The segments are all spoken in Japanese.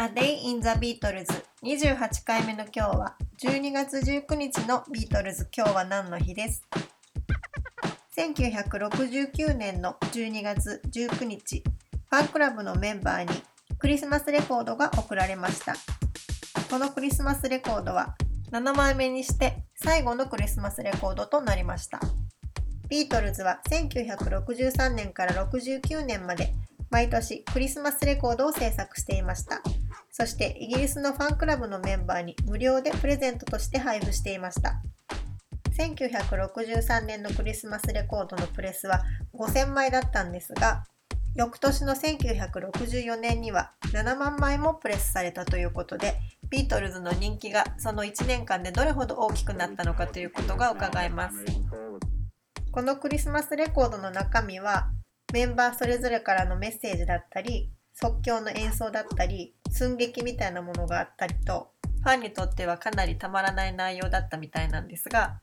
A Day in the Beatles 28回目の今日は12月19日のビートルズ。今日は何の日です？1969年の12月19日。ファンクラブのメンバーにクリスマスレコードが送られました。このクリスマスレコードは7枚目にして最後のクリスマスレコードとなりました。ビートルズは1963年から69年まで毎年クリスマスレコードを制作していました。そしてイギリスのファンクラブのメンバーに無料でプレゼントとして配布していました。1963年のクリスマスレコードのプレスは5000枚だったんですが、翌年の1964年には7万枚もプレスされたということで、ビートルズの人気がその1年間でどれほど大きくなったのかということが伺えます。このクリスマスレコードの中身はメンバーそれぞれからのメッセージだったり、即興の演奏だったり、寸劇みたいなものがあったりと、ファンにとってはかなりたまらない内容だったみたいなんですが、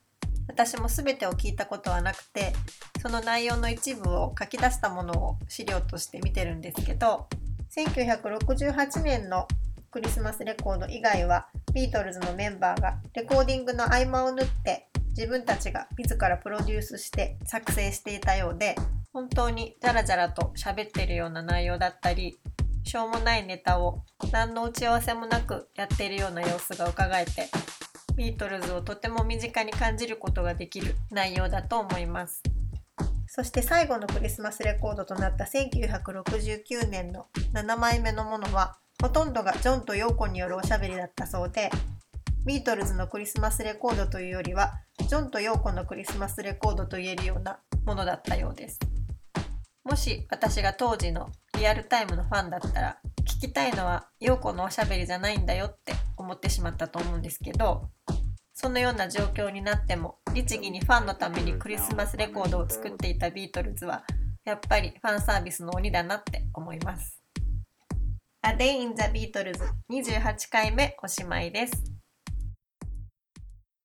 私も全てを聞いたことはなくて、その内容の一部を書き出したものを資料として見てるんですけど、1968年のクリスマスレコード以外は、ビートルズのメンバーがレコーディングの合間を縫って自分たちが自らプロデュースして作成していたようで、本当にジャラジャラと喋ってるような内容だったり、しょうもないネタを何の打ち合わせもなくやっているような様子が伺えて、ビートルズをとても身近に感じることができる内容だと思います。そして最後のクリスマスレコードとなった1969年の7枚目のものは、ほとんどがジョンとヨーコによるおしゃべりだったそうで、ビートルズのクリスマスレコードというよりは、ジョンとヨーコのクリスマスレコードと言えるようなものだったようです。もし私が当時のリアルタイムのファンだったら聞きたいのは陽子のおしゃべりじゃないんだよって思ってしまったと思うんですけどそのような状況になっても律儀にファンのためにクリスマスレコードを作っていたビートルズはやっぱりファンサービスの鬼だなって思います。A Day in the Beatles 28回目おしまいです。